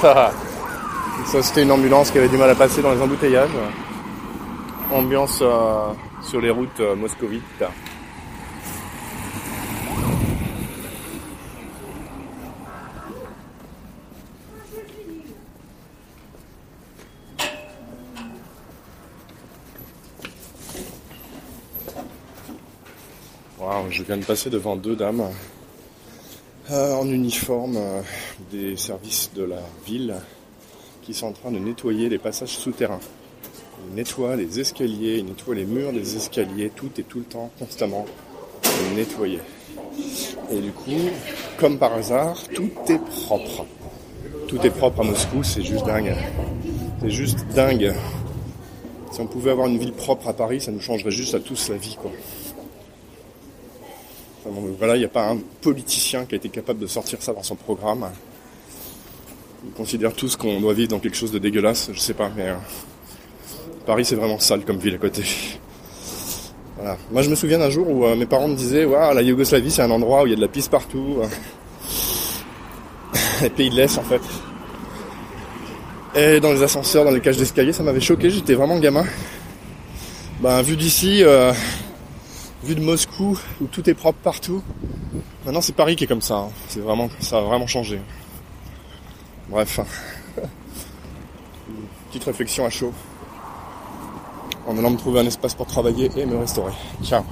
Ça, c'était une ambulance qui avait du mal à passer dans les embouteillages. Ambiance euh, sur les routes euh, moscovites. je viens de passer devant deux dames euh, en uniforme euh, des services de la ville qui sont en train de nettoyer les passages souterrains. Ils nettoient les escaliers, ils nettoient les murs des escaliers, tout est tout le temps, constamment nettoyé. Et du coup, comme par hasard, tout est propre. Tout est propre à Moscou, c'est juste dingue. C'est juste dingue. Si on pouvait avoir une ville propre à Paris, ça nous changerait juste à tous la vie, quoi voilà, il n'y a pas un politicien qui a été capable de sortir ça dans son programme. Ils considèrent tous qu'on doit vivre dans quelque chose de dégueulasse, je sais pas, mais euh, Paris c'est vraiment sale comme ville à côté. Voilà. Moi je me souviens d'un jour où euh, mes parents me disaient Waouh, la Yougoslavie c'est un endroit où il y a de la pisse partout. les pays de l'Est en fait. Et dans les ascenseurs, dans les cages d'escalier, ça m'avait choqué, j'étais vraiment gamin. Ben vu d'ici, euh, vu de Moscou où tout est propre partout. Maintenant c'est Paris qui est comme ça. Hein. C'est vraiment ça a vraiment changé. Bref. Petite réflexion à chaud. En allant me trouver un espace pour travailler et me restaurer. Ciao.